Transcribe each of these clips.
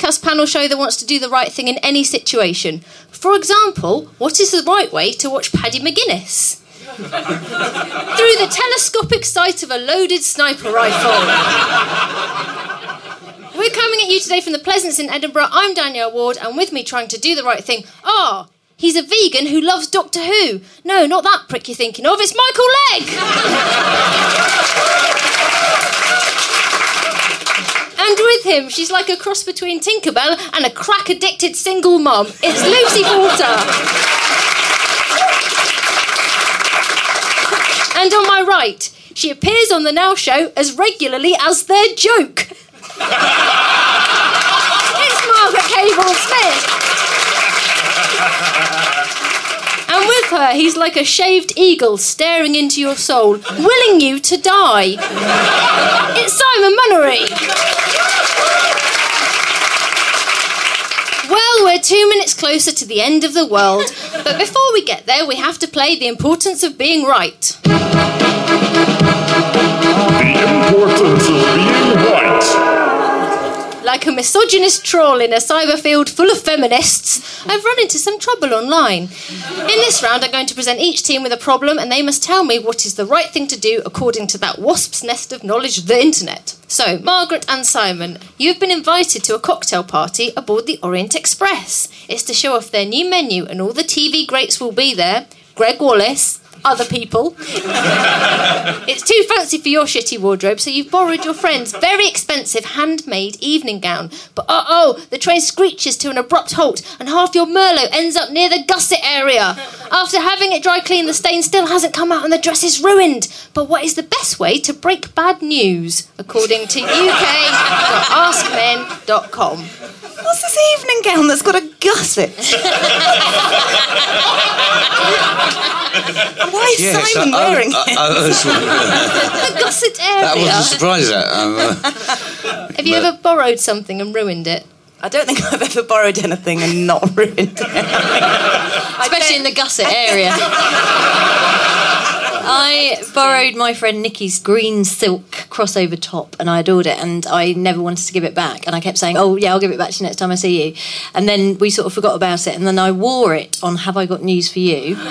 Podcast panel show that wants to do the right thing in any situation. For example, what is the right way to watch Paddy McGuinness? Through the telescopic sight of a loaded sniper rifle. We're coming at you today from the Pleasance in Edinburgh. I'm Danielle Ward, and with me trying to do the right thing. Ah, he's a vegan who loves Doctor Who. No, not that prick you're thinking of. It's Michael Legg. and with him, she's like a cross between Tinkerbell and a crack-addicted single mom. It's Lucy Porter. And on my right, she appears on the Now Show as regularly as their joke. It's Margaret Cabourn-Smith. And with her, he's like a shaved eagle staring into your soul, willing you to die. It's Simon Munnery. Well, we're two minutes closer to the end of the world, but before we get there, we have to play the importance of being right. The importance. Like a misogynist troll in a cyber field full of feminists, I've run into some trouble online. In this round, I'm going to present each team with a problem, and they must tell me what is the right thing to do according to that wasp's nest of knowledge, the internet. So, Margaret and Simon, you've been invited to a cocktail party aboard the Orient Express. It's to show off their new menu, and all the TV greats will be there. Gregg Wallace, other people. It's too fancy for your shitty wardrobe, so you've borrowed your friend's very expensive handmade evening gown. But uh oh, the train screeches to an abrupt halt, and half your Merlot ends up near the gusset area. After having it dry cleaned, the stain still hasn't come out and the dress is ruined. But what is the best way to break bad news, according to uk.askmen.com? What's this evening gown that's got a gusset? And Why is Yes, Simon I- I- wearing I- it? I. The gusset area? that was a area. surprise. That uh, Have you ever borrowed something and ruined it? I don't think I've ever borrowed anything and not ruined it. especially in the gusset area. I borrowed my friend Nikki's green silk crossover top and I adored it and I never wanted to give it back and I kept saying, Oh yeah, I'll give it back to you next time I see you. And then we sort of forgot about it and then I wore it on Have I Got News for You?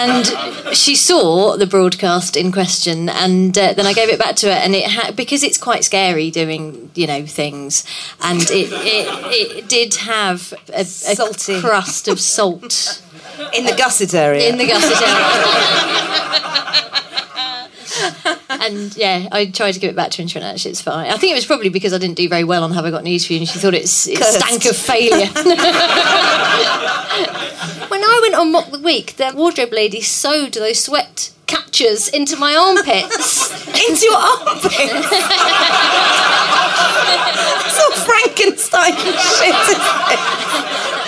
and she saw the broadcast in question and uh, then I gave it back to her and it had because it's quite scary doing you know things and it it, it did have a, a crust of salt In the gusset area. in the gusset area. and yeah, I tried to give it back to her and she went, actually, it's fine. I think it was probably because I didn't do very well on Have I Got News for You and she thought it's, it stank of failure. When I went on Mock the Week, the wardrobe lady sewed those sweat catchers into my armpits. Into your armpit. it's all Frankenstein shit, isn't it?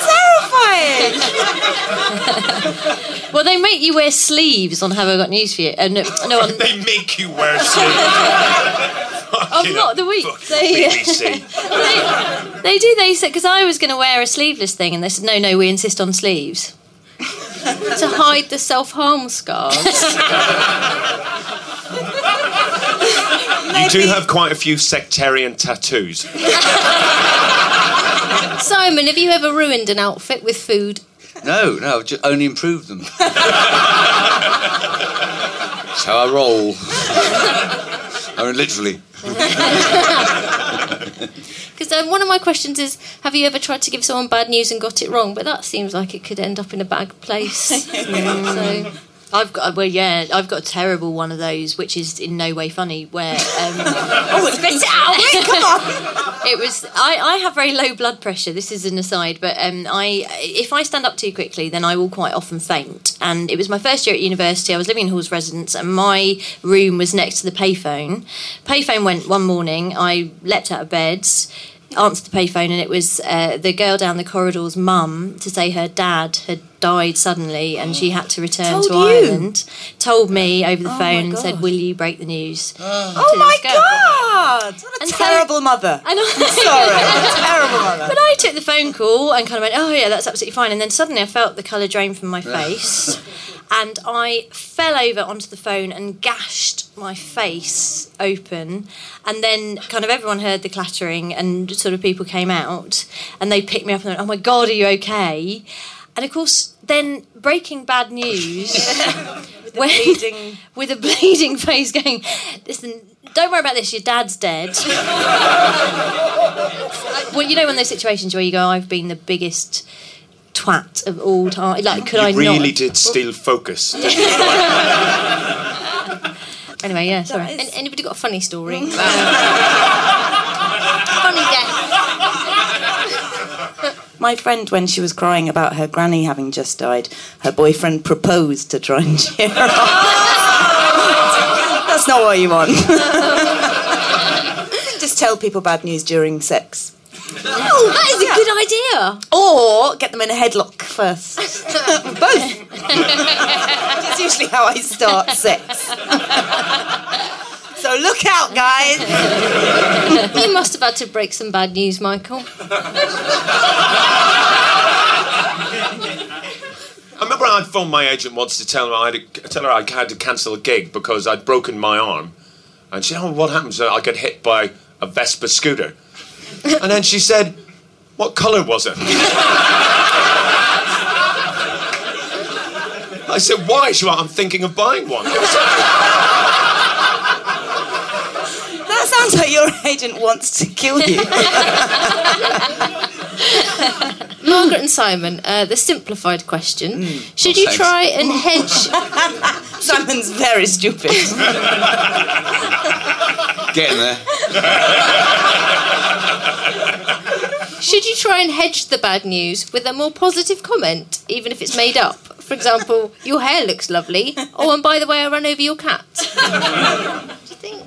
Terrifying. well, they make you wear sleeves on Have I Got News for You. Uh, no, no, on, They make you wear sleeves. on Mock the Week. They, they, they do. They said, because I was going to wear a sleeveless thing and they said, no, no, we insist on sleeves. to hide the self harm scars. You do have quite a few sectarian tattoos. Simon, have you ever ruined an outfit with food? no, no, I've ju- only improved them. That's how I roll. I mean, literally. Because um, one of my questions is Have you ever tried to give someone bad news and got it wrong? But that seems like it could end up in a bad place. so, I've got well, yeah, I've got a terrible one of those, which is in no way funny. Where um, Oh, spit it out! Wait, come on! it was, I, I have very low blood pressure. This is an aside, but um, I if I stand up too quickly, then I will quite often faint. And it was my first year at university. I was living in Hall's residence, and my room was next to the payphone. Payphone went one morning. I leapt out of bed. Answered the payphone, and it was uh, the girl down the corridor's mum to say her dad had died suddenly and she had to return Told to you? Ireland. Told me over the Oh phone and said, "Will you break the news?" Oh my god! What a And so- terrible mother. I know. Sorry, what a terrible mother. But I took the phone call and kind of went, "Oh yeah, that's absolutely fine." And then suddenly I felt the colour drain from my face, and I fell over onto the phone and gashed my face open. And then kind of everyone heard the clattering, and sort of people came out, and they picked me up and went, "Oh my god, are you okay?" And of course, then breaking bad news. when, bleeding- with a bleeding face going, listen, don't worry about this, your dad's dead. well, you know, one of those situations where you go, I've been the biggest twat of all time. Like, could you I really not? did steal focus. Anyway, yeah, sorry. That is- An- anybody got a funny story? funny death. My friend, when she was crying about her granny having just died, her boyfriend proposed to try and cheer her up. That's not what you want. Just tell people bad news during sex. Oh, that is a good idea. Or get them in a headlock first. Both. That's usually how I start sex. So look out, guys. you must have had to break some bad news, Michael. I remember I'd phoned my agent once to tell her I had to, tell her I had to cancel a gig because I'd broken my arm, and she said, "Oh, what happened?" So I got hit by a Vespa scooter, and then she said, "What colour was it?" I said, "Why?" She went, "I'm thinking of buying one." That sounds like your agent wants to kill you. Margaret and Simon, uh, the simplified question. Should Oh, you thanks. try and hedge Simon's very stupid. Getting there. should you try and hedge the bad news with a more positive comment, even if it's made up? For example, your hair looks lovely. Oh, and by the way, I ran over your cat. What do you think?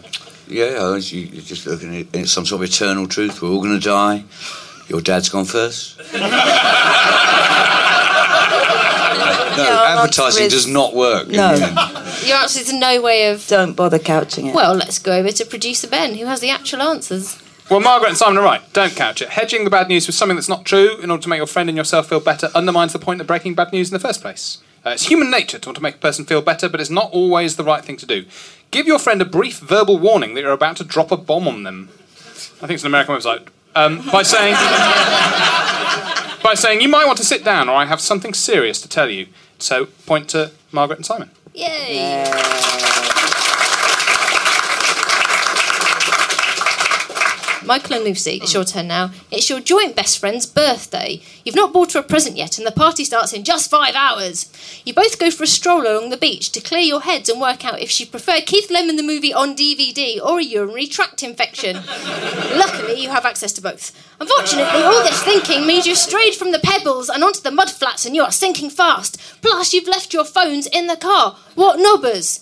Yeah, you- you're just looking at it. Some sort of eternal truth. We're all going to die. Your dad's gone first. no, advertising is does not work. no. Your answer is no way of. Don't bother couching it. Well, let's go over to producer Ben, who has the actual answers. Well, Margaret and Simon are right. Don't couch it. Hedging the bad news with something that's not true in order to make your friend and yourself feel better undermines the point of breaking bad news in the first place. Uh, it's human nature to want to make a person feel better, but it's not always the right thing to do. Give your friend a brief verbal warning that you're about to drop a bomb on them. I think it's an American website. Um, by saying, by saying, you might want to sit down, or I have something serious to tell you. So, point to Margaret and Simon. Yay! Michael and Lucy, it's your turn now. It's your joint best friend's birthday. You've not bought her a present yet, and the party starts in just five hours. You both go for a stroll along the beach to clear your heads and work out if she preferred Keith Lemon the movie on DVD or a urinary tract infection. Luckily, you have access to both. Unfortunately, all this thinking means you've strayed from the pebbles and onto the mud flats and you are sinking fast. Plus, you've left your phones in the car. What nobbers!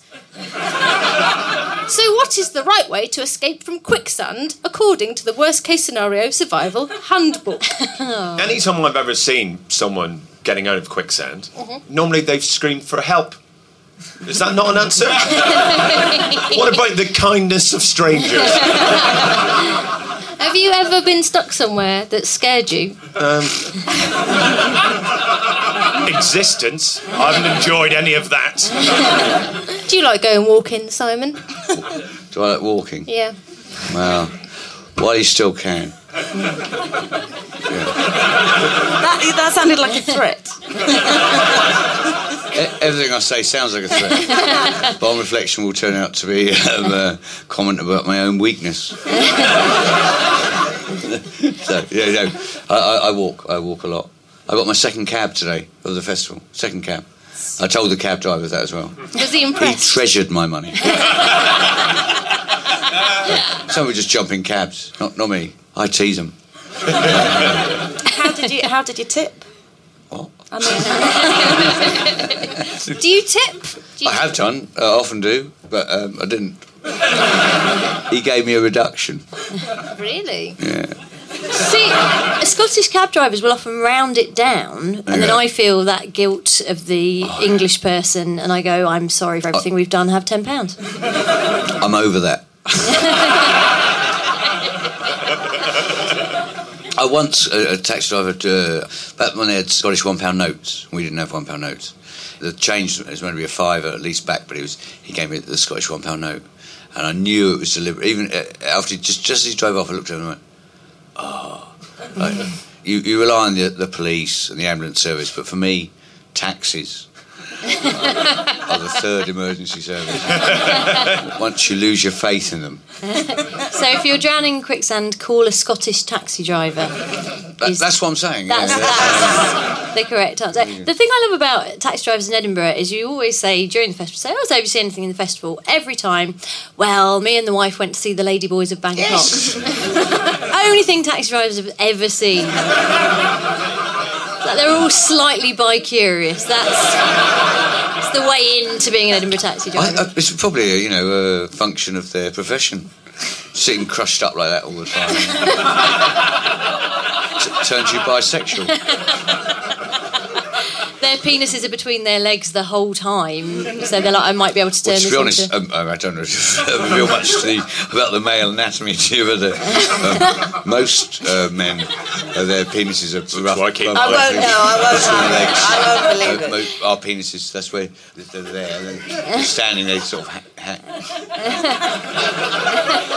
So, what is the right way to escape from quicksand according to the worst case scenario survival handbook? Any time I've ever seen someone getting out of quicksand, mm-hmm. normally they've screamed for help. Is that not an answer? what about the kindness of strangers? Have you ever been stuck somewhere that scared you? Existence? I haven't enjoyed any of that. Do you like going walking, Simon? Do I like walking? Yeah. Well, while you still can. That, that sounded like a threat. Everything I say sounds like a threat, but on reflection will turn out to be um, a comment about my own weakness. so yeah, no, I, I, I walk. I walk a lot. I got my second cab today of the festival. Second cab. I told the cab driver that as well. Was he impressed? He treasured my money. Some would just jump in cabs, not, not me. I tease them. How did you How did you tip? What? I mean, Do you tip? Do you I have done, I often do, but um, I didn't. He gave me a reduction. Really? Yeah. See, Scottish cab drivers will often round it down, and then I feel that guilt of the English person, and I go, "I'm sorry for everything we've done. Have ten pounds." I'm over that. I once a, a taxi driver uh, back when they had Scottish one pound notes. We didn't have one pound notes. The change was meant to be a fiver at least back, but he was he gave me the Scottish one pound note, and I knew it was deliberate. Even uh, after he, just just as he drove off, I looked at him and went, "Oh, like, you you rely on the, the police and the ambulance service, but for me, taxis." are the third emergency service. Once you lose your faith in them, So if you're drowning in quicksand, call a Scottish taxi driver. That, Is- that's what I'm saying. That's, yeah. that's the correct answer. The thing I love about taxi drivers in Edinburgh is you always say during the festival, say, oh, so have you seen anything in the festival? Every time, well, me and the wife went to see the Ladyboys of Bangkok. Only thing taxi drivers have ever seen. Like, they're all slightly bi-curious. That's, that's the way into being an Edinburgh taxi driver. I, it's probably a, you know a function of their profession. Sitting crushed up like that all the time turns you bisexual. Their penises are between their legs the whole time, so they're like, I might be able to turn Well, to this be honest, into. um, I don't know reveal much to the, about the male anatomy to you, but uh, um, most uh, men, uh, their penises are rough. why I keep- I won't know, I won't between know. legs. I won't believe Uh, it. Our penises, that's where they're there. They're, they're standing there, sort of. Ha- ha-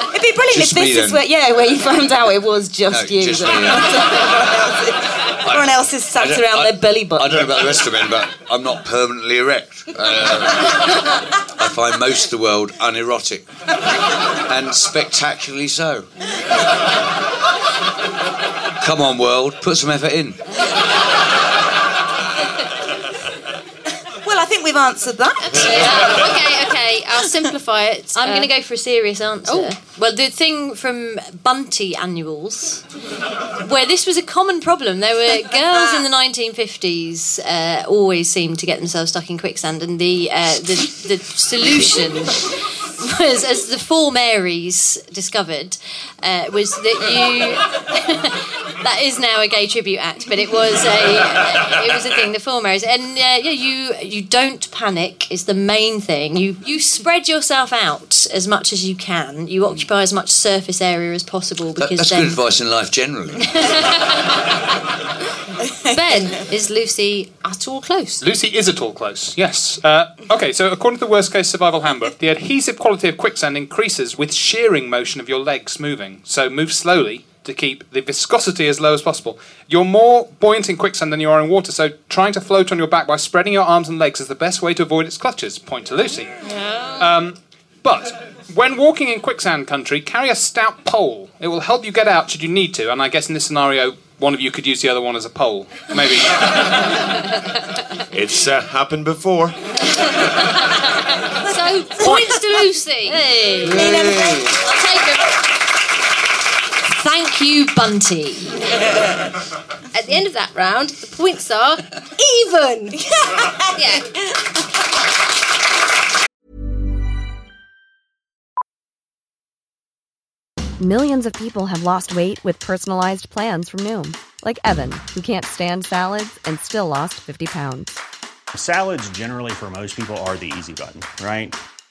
it'd be brilliant Just if this is where yeah, where you found out it was just No, you. just that- me, yeah. Everyone else is sat around I- their belly I don't know about the rest of men, but I'm not permanently erect. Uh, I find most of the world unerotic and spectacularly so. Come on, world, put some effort in. Well, I think we've answered that. okay, okay. I'll simplify it. I'm Uh, going to go for a serious answer. Oh. Well, the thing from Bunty annuals, where this was a common problem. There were girls in the 1950s uh, always seemed to get themselves stuck in quicksand, and the uh, the, the solution was, as the four Marys discovered, uh, was that you. that is now a gay tribute act, but it was a it was a thing. The four Marys, and uh, yeah, you you don't panic is the main thing. You you spread yourself out as much as you can. You occupy as much surface area as possible That- because that's then good advice in life generally. Ben, is Lucy at all close? Lucy is at all close, yes. Uh, okay, so according to the worst case survival handbook, the adhesive quality of quicksand increases with shearing motion of your legs moving. So move slowly to keep the viscosity as low as possible. You're more buoyant in quicksand than you are in water, so trying to float on your back by spreading your arms and legs is the best way to avoid its clutches. Point to Lucy. Um, but when walking in quicksand country, carry a stout pole. It will help you get out should you need to, and I guess in this scenario, one of you could use the other one as a pole. Maybe. It's uh, happened before. So, points to Lucy. Hey, I'll take it. Thank you, Bunty. At the end of that round, the points are even. yeah. Millions of people have lost weight with personalized plans from Noom, like Evan, who can't stand salads and still lost 50 pounds. Salads, generally, for most people, are the easy button, right?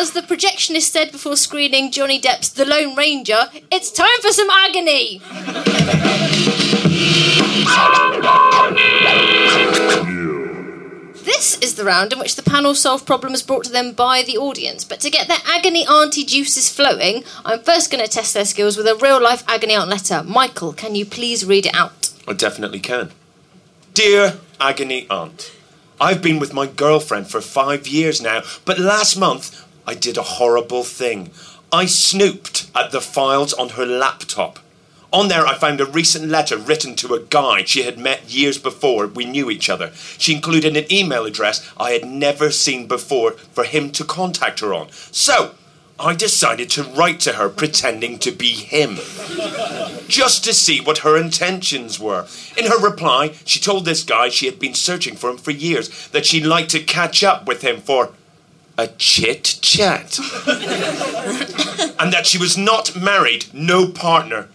As the projectionist said before screening Johnny Depp's The Lone Ranger, it's time for some agony! This is the round in which the panel solve problems brought to them by the audience. But to get their agony auntie juices flowing, I'm first going to test their skills with a real life agony aunt letter. Michael, can you please read it out? I definitely can. Dear Agony Aunt, I've been with my girlfriend for five years now, but last month I did a horrible thing. I snooped at the files on her laptop. On there, I found a recent letter written to a guy she had met years before we knew each other. She included an email address I had never seen before for him to contact her on. So, I decided to write to her pretending to be him. Just to see what her intentions were. In her reply, she told this guy she had been searching for him for years, that she'd like to catch up with him for a chit chat. and that she was not married, no partner.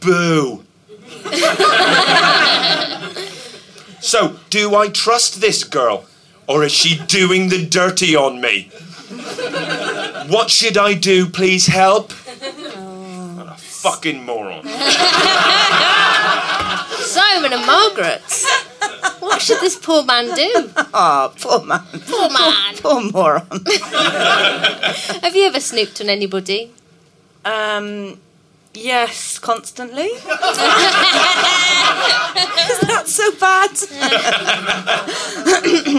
Boo. so, do I trust this girl? Or is she doing the dirty on me? What should I do? Please help. What a fucking moron. Simon and Margaret, what should this poor man do? Ah, poor man. Poor man. Poor moron. Have you ever snooped on anybody? Um, yes, constantly. Is that so bad?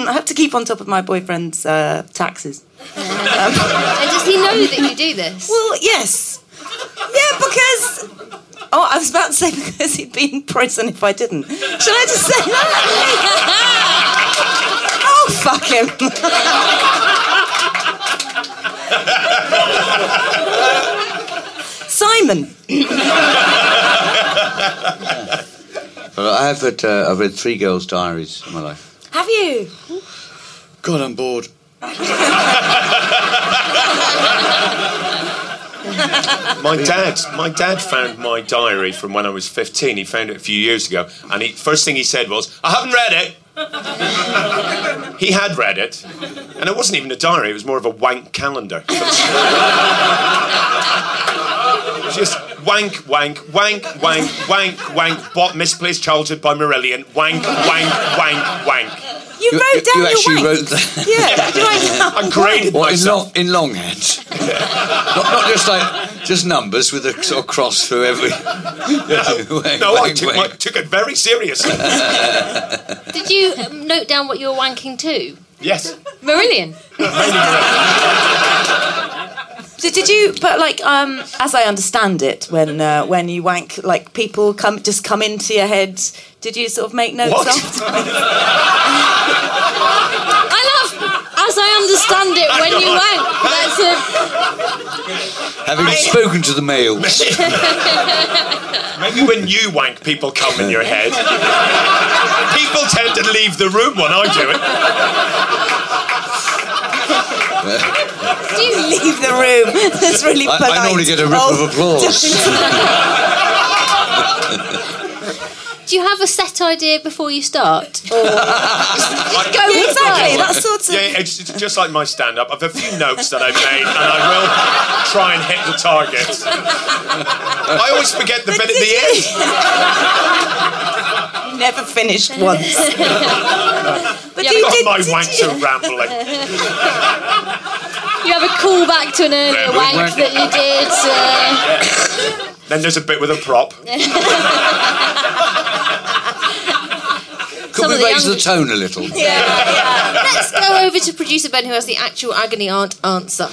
I have to keep on top of my boyfriend's uh, taxes. and does he know that you do this? Well, yes. Yeah, because. Oh, I was about to say because he'd be in prison if I didn't. Should I just say that? oh, fuck him. Simon. Well, I have read, uh, I've read three girls' diaries in my life. Have you? God, I'm bored. My dad, my dad found my diary from when I was 15. He found it a few years ago, and he, first thing he said was, "I haven't read it." he had read it, and it wasn't even a diary. It was more of a wank calendar. Just wank, wank, wank, wank, wank, wank. Bought misplaced childhood by Marillion. Wank, wank, wank, wank. You, wrote down you your actually wank. wrote that. Yeah, did you write down I graded What, in, myself. long, in longhand? not, not just like just numbers with a sort of cross through every. No, no. I took, my, took it very seriously. Did you um, note down what you were wanking to? Yes. Marillion. So did you? But like, um, as I understand it, when uh, when you wank, like people come just come into your head. Did you sort of make notes What? after? I love, as I understand it, when you wank. That's a. Having spoken to the males. Maybe when you wank, people come in your head. People tend to leave the room when I do it. Do you Leave the room. That's really polite. I normally get a rip Oh, of applause. Do you have a set idea before you start? Oh. Or Go with exactly. the flow? That sort of. Yeah, it's, it's just like my stand-up. I've a few notes that I've made, and I will try and hit the target. I always forget the bit at the end. Never finished once. but Yeah, you but- did. My did wanks you- are rambling. You have a callback to an earlier Yeah, wank wank. that you did. Uh, Then there's a bit with a prop. Could Some we of the raise young- the tone a little? yeah let's go over to producer Ben, who has the actual agony aunt answer.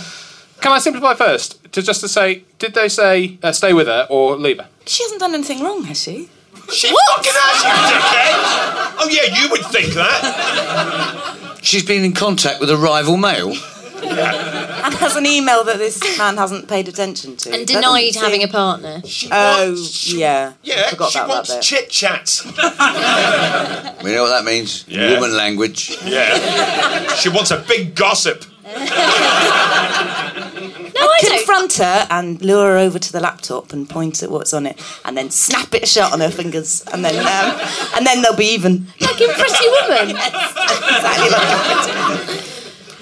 Can I simplify first to just to say, did they say uh, stay with her or leave her? She hasn't done anything wrong, has she? She fucking has, you dickhead! Oh yeah, you would think that. She's been in contact with a rival male. Yeah. And has an email that this man hasn't paid attention to. And denied having a seem- partner. Oh, yeah. Yeah, Forgot she about wants that bit. chit chats. We know what that means. Yeah. Woman language. Yeah. She wants a big gossip. No, I I confront her and lure her over to the laptop and point at what's on it, and then snap it shut on her fingers, and then um, and then they'll be even. Like in Pretty Woman. exactly like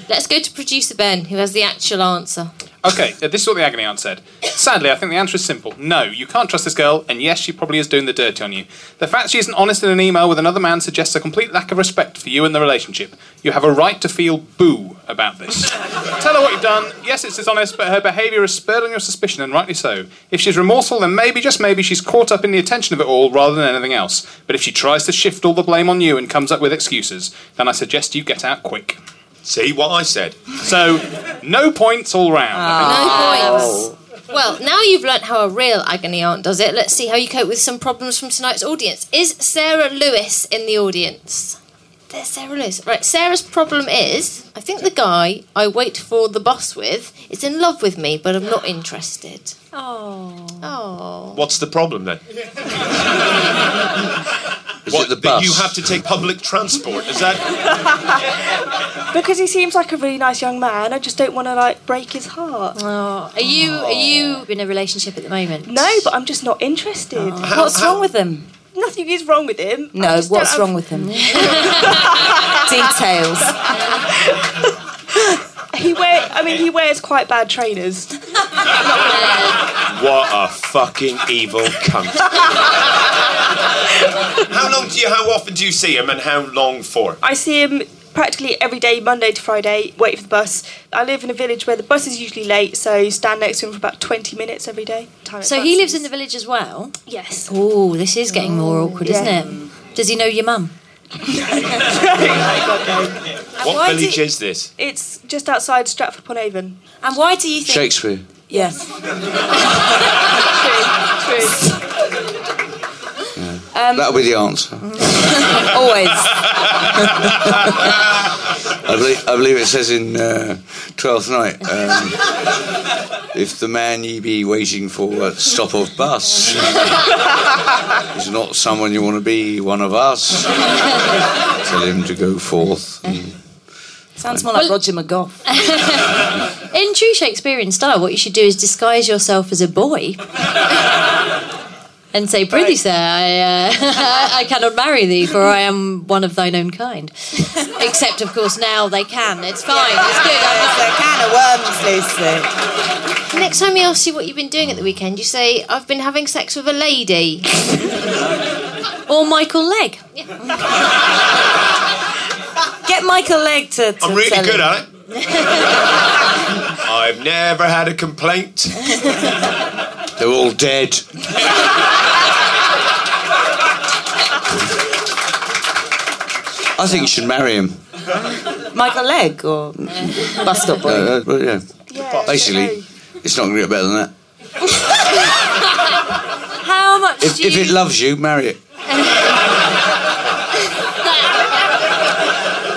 Let's go to producer Ben, who has the actual answer. Okay, this is what the agony aunt said. Sadly, I think the answer is simple. No, you can't trust this girl, and yes, she probably is doing the dirty on you. The fact she isn't honest in an email with another man suggests a complete lack of respect for you and the relationship. You have a right to feel boo about this. Tell her what you've done. Yes, it's dishonest, but her behaviour has spurred on your suspicion, and rightly so. If she's remorseful, then maybe, just maybe, she's caught up in the attention of it all rather than anything else. But if she tries to shift all the blame on you and comes up with excuses, then I suggest you get out quick. See what I said? So, no points all round. Ah. No ah. points. Well, now you've learnt how a real agony aunt does it, let's see how you cope with some problems from tonight's audience. Is Sarah Lewis in the audience? There's Sarah Lewis. Right, Sarah's problem is I think the guy I wait for the bus with is in love with me, but I'm not interested. Oh. Oh. What's the problem then? Is What, it the that bus? You have to take public transport. Is that? Because he seems like a really nice young man. I just don't want to like break his heart. Oh. Are you are you in a relationship at the moment? No, but I'm just not interested. Oh. What's wrong with him? Nothing is wrong with him. No, what's have- wrong with him? Details. He wear. I mean, he wears quite bad trainers. What a fucking evil cunt. how long do you? How often do you see him, and how long for? I see him practically every day, Monday to Friday, waiting for the bus. I live in a village where the bus is usually late, so you stand next to him for about 20 minutes every day. Time So he lives in the village as well. Yes. Oh, this is getting more awkward, isn't it? Does he know your mum? What why village do- is this? It's just outside Stratford upon Avon. And why do you think? Shakespeare. Yes. Um, That'll be the answer. Always. I believe, I believe it says in uh, Twelfth Night, um, if the man ye be waiting for at stop of bus is not someone you want to be, one of us, tell him to go forth. and- Sounds more like Roger McGough. In true Shakespearean style, what you should do is disguise yourself as a boy. And say, prithee, sir, I, uh, I cannot marry thee, for I am one of thine own kind. Except, of course, now they can. It's fine. It's good. There's a can of worms, Lucy. Next time he asks you what you've been doing at the weekend, you say, I've been having sex with a lady. Or Michael Legg. Get Michael Legg to. to I'm really tell good him. at it. I've never had a complaint. They're all dead. I think you should marry him. Michael Legg or bus stop boy. Uh, uh, yeah. Yeah, Basically, it's not going to get better than that. How much If, do if it loves you, marry it.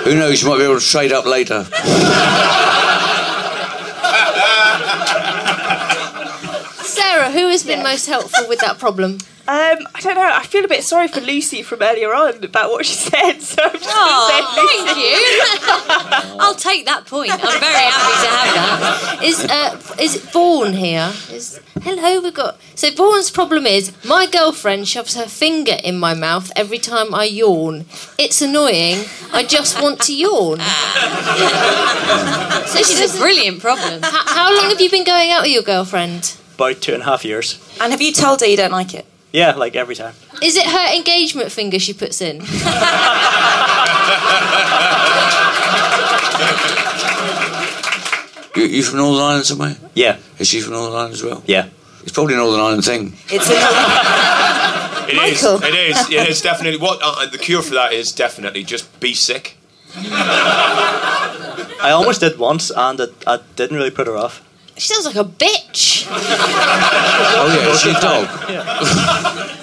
Who knows? You might be able to trade up later. Sarah, who has been most helpful with that problem? Um, I don't know. I feel a bit sorry for Lucy from earlier on about what she said, so I'm just Oh, going to say thank you. I'll take that point. I'm very happy to have that. Is uh, is it Vaughan here? Is hello? We've got so Vaughan's problem is my girlfriend shoves her finger in my mouth every time I yawn. It's annoying. I just want to yawn. so This is a brilliant problem. How, how long have you been going out with your girlfriend? About two and a half years. And have you told her you don't like it? Yeah, like every time. Is it her engagement finger she puts in? You, you from Northern Ireland somewhere? Yeah. Is she from Northern Ireland as well? Yeah. It's probably a Northern Ireland thing. It's It is. Michael. It is. It is definitely. What uh, the cure for that is definitely just be sick. I almost did once, and it, I didn't really put her off. She sounds like a bitch. Oh yeah, she's a dog?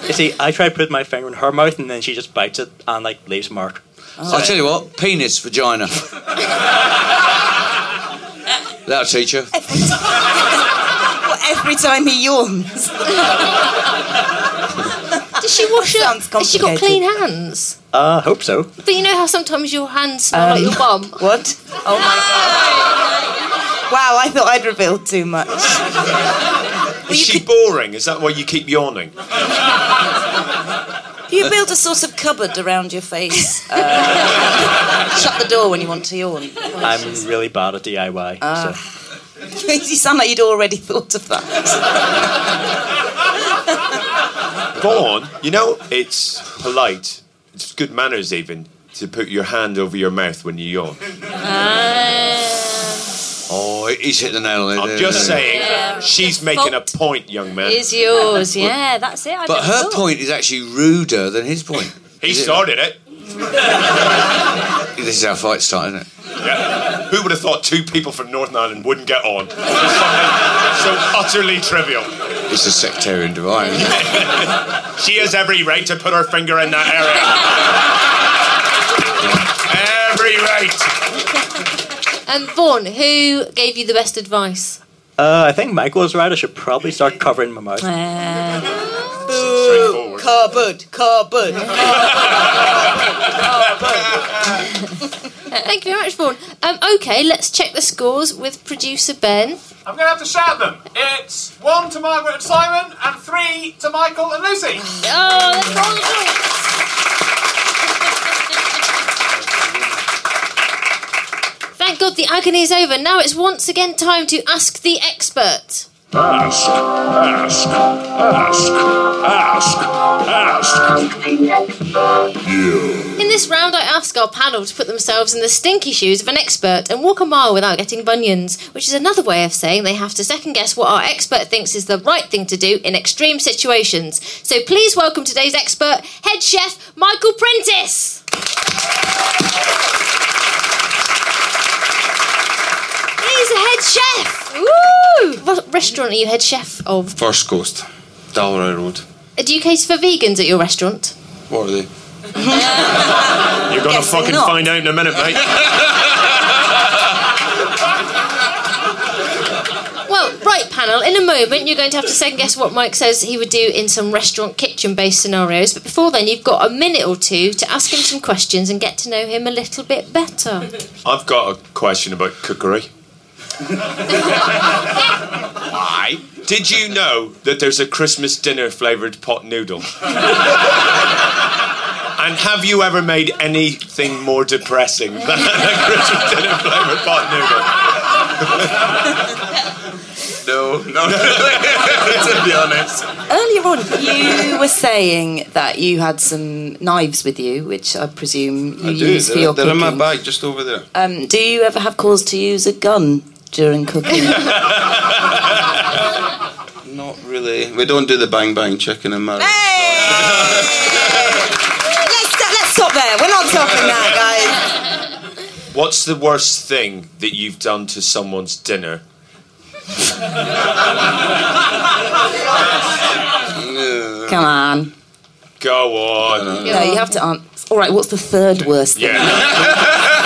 You see, I try to put my finger in her mouth, and then she just bites it and like leaves a mark. I'll tell you what, penis, vagina. That'll teach her. Well, every time he yawns. Does she wash her? Sounds Has she got clean hands? Uh, hope so. But you know how sometimes your hands smell like Um, your bum. What? Oh my god. Wow, I thought I'd revealed too much. Is she boring? Is that why you keep yawning? You build a sort of cupboard around your face. Uh, shut the door when you want to yawn. I'm really bad at DIY. Ah. so. you sound like you'd already thought of that. Vaughan, you know, it's polite, it's good manners even, to put your hand over your mouth when you yawn. Oh, he's hit the nail on the head. I'm just saying, Yeah. she's making a point, young man. Is yours? Yeah, that's it. I But her thought. point is actually ruder than his point. He Is started it. This is how fights start, isn't it? Yeah. Who would have thought two people from Northern Ireland wouldn't get on? so utterly trivial. It's a sectarian divide. She has every right to put her finger in that area. every right. And Um, Vaughan, who gave you the best advice? Uh, I think Michael was right. I should probably start covering my mouth. Boo! Cupboard, cupboard. Thank you very much, Vaughan. Um, okay, let's check the scores with producer Ben. I'm going to have to shout them. It's one to Margaret and Simon, and three to Michael and Lucy. Oh, let's the The agony is over. Now it's once again time to ask the expert. Ask, ask, ask, ask, ask. You. In this round, I ask our panel to put themselves in the stinky shoes of an expert and walk a mile without getting bunions, which is another way of saying they have to second guess what our expert thinks is the right thing to do in extreme situations. So please welcome today's expert, head chef Michael Prentice. He's a head chef. Woo! What restaurant are you head chef of? First Coast, Dalry Road. Uh, do you cater for vegans at your restaurant? What are they? You're gonna Guessing fucking not. find out in a minute, mate. Well, right, panel, in a moment you're going to have to second guess what Mike says he would do in some restaurant kitchen based scenarios, but before then you've got a minute or two to ask him some questions and get to know him a little bit better. I've got a question about cookery. Why? Did you know that there's a Christmas dinner flavoured pot noodle? and have you ever made anything more depressing than a Christmas dinner flavoured pot noodle? No, no. to be honest. Earlier on, you were saying that you had some knives with you, which I presume you I do. use for They're, your they're in my cooking. bag just over there. Um, do you ever have cause to use a gun during cooking? Not really. We don't do the bang bang chicken and marrow. let's, let's stop there. We're not talking that, guys. What's the worst thing that you've done to someone's dinner? Come on. Go on. No, you have to answer. All right, what's the third worst thing? Yeah.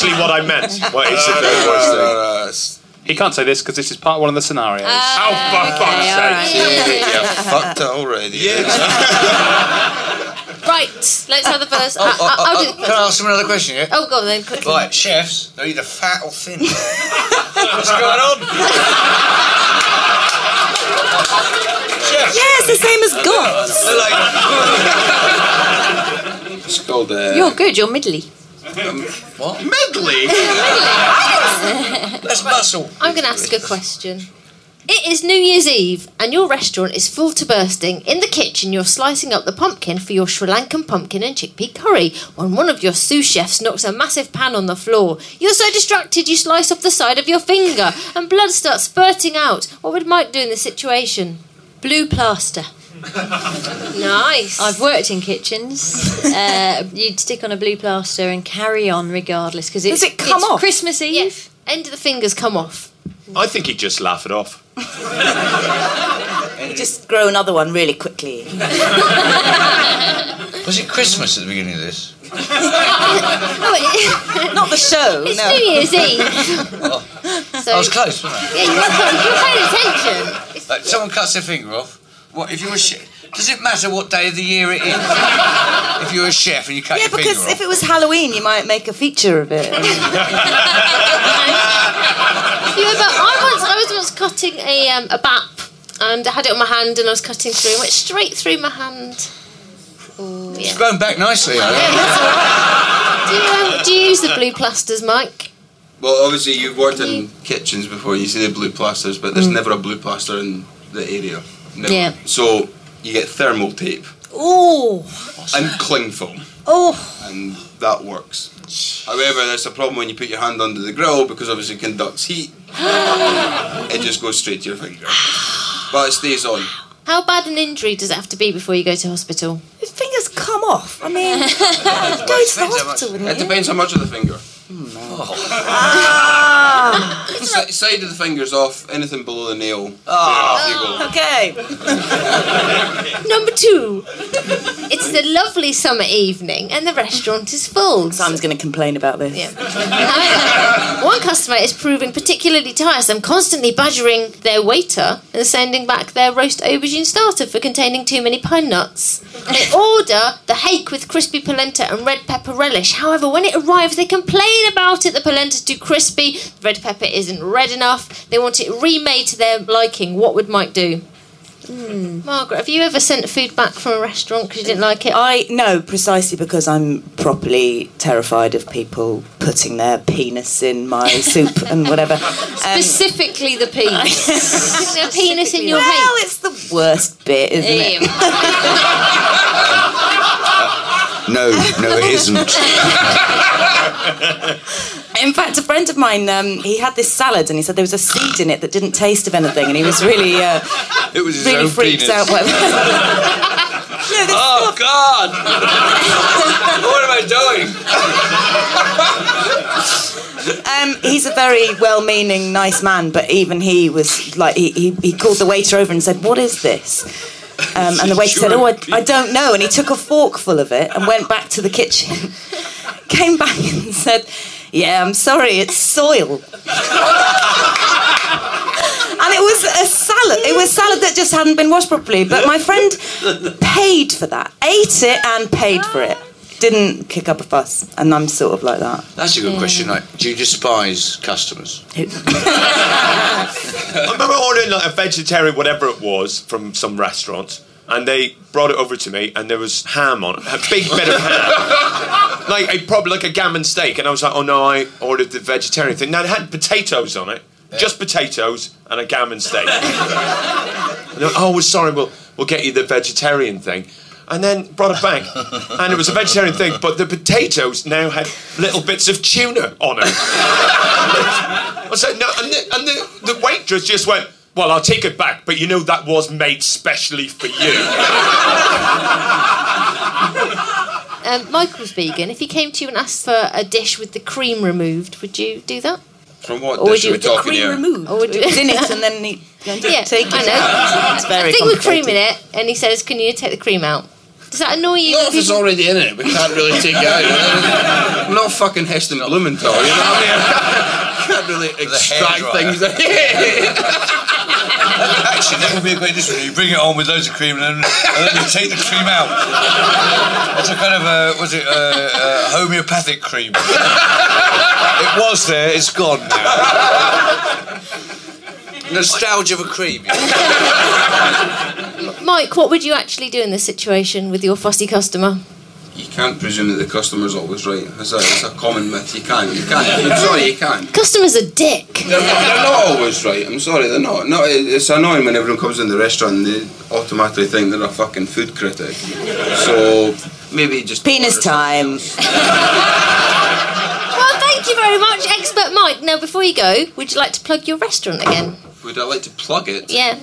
that, that is actually what I meant. What is the very worst thing? He can't say this because this is part one of the scenarios. oh, for fuck's sake. Yeah, you fucked it already. Right, let's have the first. Oh, I, oh, will oh, do oh, can I ask him another question, yeah? Oh, go on then, quickly. Right, chefs, they're either fat or thin. What's going on? Yeah, it's the same as goths. It's called. Uh, You're good. You're middly. What? Medley? That's muscle. I'm going to ask a question. It is New Year's Eve, and your restaurant is full to bursting. In the kitchen, you're slicing up the pumpkin for your Sri Lankan pumpkin and chickpea curry when one of your sous chefs knocks a massive pan on the floor. You're so distracted you slice off the side of your finger, and blood starts spurting out. What would Mike do in this situation? Blue plaster. Nice. I've worked in kitchens. Uh, you'd stick on a blue plaster and carry on regardless because it's, Does it come it's off? Christmas Eve. End of the fingers come off. I think he'd just laugh it off. Just grow another one really quickly. Was it Christmas at the beginning of this? Not the show. It's no. New Year's Eve. So, I was close, wasn't I? Yeah, you were, you were paying attention. Like, someone cuts their finger off. What if you're a chef? Does it matter what day of the year it is? if you're a chef and you cut Yeah, your finger because if it was Halloween, you might make a feature of it. Have you ever? I once, I was once cutting a um, a bap, and I had it on my hand, and I was cutting through, and it went straight through my hand. Oh, yeah. It's going back nicely. Do you, um, do you use the blue plasters, Mike? Well, obviously you've worked in kitchens before. You see the blue plasters, but there's Mm. never a blue plaster in the area. Never. Yeah. So you get thermal tape Oh, and cling film, oh. and that works. However, there's a problem when you put your hand under the grill because obviously it conducts heat. it just goes straight to your finger, but it stays on. How bad an injury does it have to be before you go to hospital? His fingers come off. I mean, go to the hospital, It you? depends how much of the finger. Ah. The si- side of the finger's off. Anything below the nail. Oh. there off you go. Okay. Number two, it's a lovely summer evening and the restaurant is full. Simon's going to complain about this. Yeah. One customer is proving particularly tiresome, constantly badgering their waiter and sending back their roast aubergine starter for containing too many pine nuts. They order the hake with crispy polenta and red pepper relish. However, when it arrives, they complain about it. The polenta's too crispy, the red pepper isn't red enough. They want it remade to their liking. What would Mike do? Margaret, have you ever sent food back from a restaurant because you didn't like it? I no, precisely because I'm properly terrified of people putting their penis in my soup and whatever. Um, Specifically the penis. A penis in your well, hake? it's the worst bit, isn't it? No, no, it isn't. In fact, a friend of mine, um, he had this salad and he said there was a seed in it that didn't taste of anything, and he was really, uh, It was really freaked penis. out that. oh God! what am I doing? Um, he's a very well-meaning, nice man, but even he was like, he, he, he called the waiter over and said, "What is this?" Um, and the waiter said, "Oh, I, I don't know." And he took a forkful of it and went back to the kitchen. Came back and said, "Yeah, I'm sorry, it's soil." and it was a salad. It was salad that just hadn't been washed properly. But my friend paid for that, ate it, and paid for it. Didn't kick up a fuss, and I'm sort of like that. That's a good question. Like, do you despise customers? I remember ordering like a vegetarian whatever it was from some restaurant, and they brought it over to me, and there was ham on it, a big bit of ham, like a probably like a gammon steak, and I was like, oh no, I ordered the vegetarian thing. Now it had potatoes on it, just potatoes and a gammon steak. and they went, oh, well, sorry, we'll we'll get you the vegetarian thing. And then brought it back, and it was a vegetarian thing, but the potatoes now had little bits of tuna on it. I said, no, and, the, and the, the waitress just went, well, I'll take it back, but you know that was made specially for you. Um, Michael's vegan. If he came to you and asked for a dish with the cream removed, would you do that? From what Or would dish are you we the talking cream here? removed? Or would you It in it, and then he went yeah, take it I know. out. It's very I think we're creaming it, and he says, "Can you take the cream out?" Does that annoy you? Not when if it's already in it. We can't really take it out. I'm not fucking Heston Blumenthal, you know what I mean? I can't really extract things. Actually, that would be a great dish. You bring it on with loads of cream and then, and then you take the cream out. It's a kind of a, was it a, a homeopathic cream? it was there, it's gone now. Nostalgia for cream. Mike, what would you actually do in this situation with your fussy customer? You can't presume that the customer's always right. It's a, it's a common myth. You can't. You can't. I'm sorry, you can't. Customer's a dick. They're not, they're not always right. I'm sorry, they're not. No, it's annoying when everyone comes in the restaurant and they automatically think they're a fucking food critic. So maybe just Penis time. Well, thank you very much, expert Mike. Now, before you go, would you like to plug your restaurant again? Would I like to plug it? Yeah.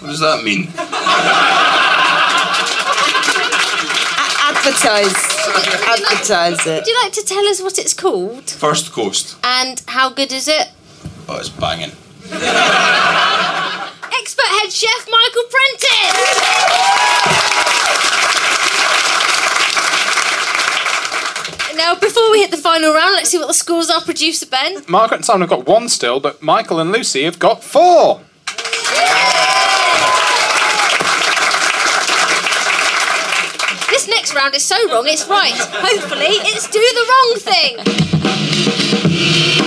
What does that mean? Advertise. Advertise it. Would you like to tell us what it's called First Coast. and how good is it? Oh, it's banging. Expert head chef Michael Prentice. Now, before we hit the final round, let's see what the scores are. Producer Ben. Margaret and Simon have got one still, but Michael and Lucy have got four. This next round is so wrong, it's right. Hopefully, it's do the wrong thing.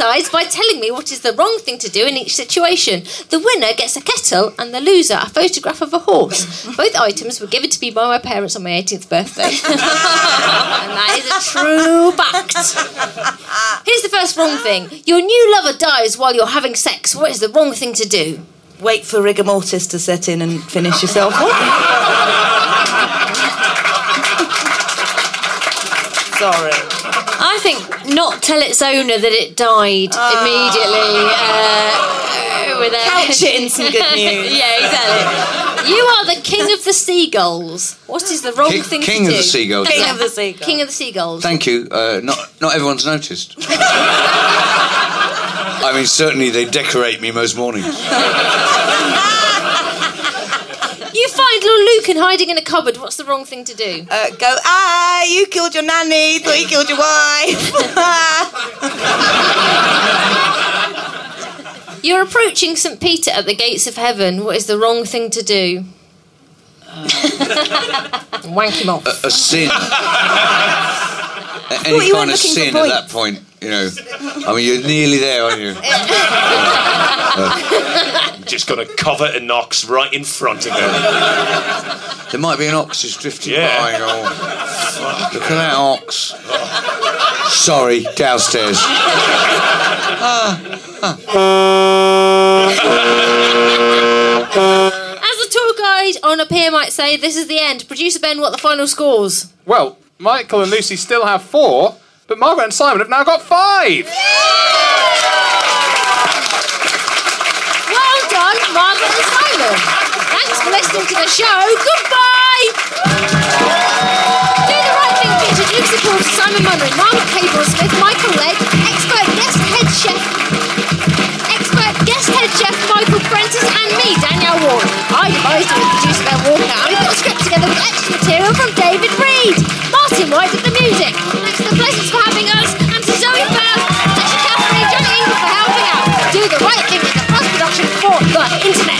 By telling me what is the wrong thing to do in each situation. The winner gets a kettle and the loser a photograph of a horse. Both items were given to me by my parents on my 18th birthday. and that is a true fact. Here's the first wrong thing. Your new lover dies while you're having sex. What is the wrong thing to do? Wait for rigor mortis to set in and finish yourself off. Sorry. I think not tell its owner that it died immediately. Uh, with a Couch it in some good news. yeah, exactly. You are the king of the seagulls. What is the wrong King- thing king to of the seagulls. King of the seagulls. King of the seagulls. Thank you. Uh, not not everyone's noticed. I mean, certainly they decorate me most mornings. You find little Lucan hiding in a cupboard. What's the wrong thing to do? Uh, go, ah, you killed your nanny, thought you killed your wife. You're approaching St. Peter at the gates of heaven. What is the wrong thing to do? Wank him off. A, a sin. A- thought Any you kind of sin at that point, you know. I mean, you're nearly there, aren't you? Uh, just got to cover an ox right in front of him. There might be an ox just drifting Yeah. by. Oh, look at that ox. Sorry, downstairs. As a tour guide on a pier might say, this is the end. Producer Ben, what the final scores? Well, Michael and Lucy still have four, but Margaret and Simon have now got five. Well done, Margaret and Simon. Thanks for listening to the show. Goodbye. Do the right thing featured Lucy Porter, Simon Munnery, Margaret Cabourn-Smith, Michael Legge, expert guest head chef, expert guest head chef Michael Prentice, and me, Danielle Ward. I devised and we put a script together with extra material from David Reed. Martin White did the music. Thanks to the Pleasance for having us, and to Zoe Bell, Tasha Caffrey, Johnny Eagle for helping out. Do the right thing is a frost production for the internet.